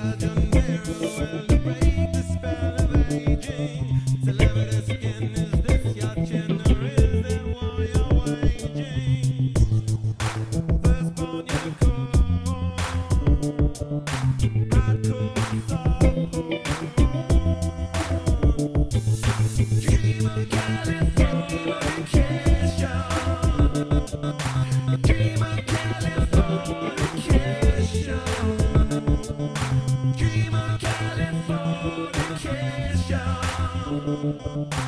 Jana.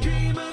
Dream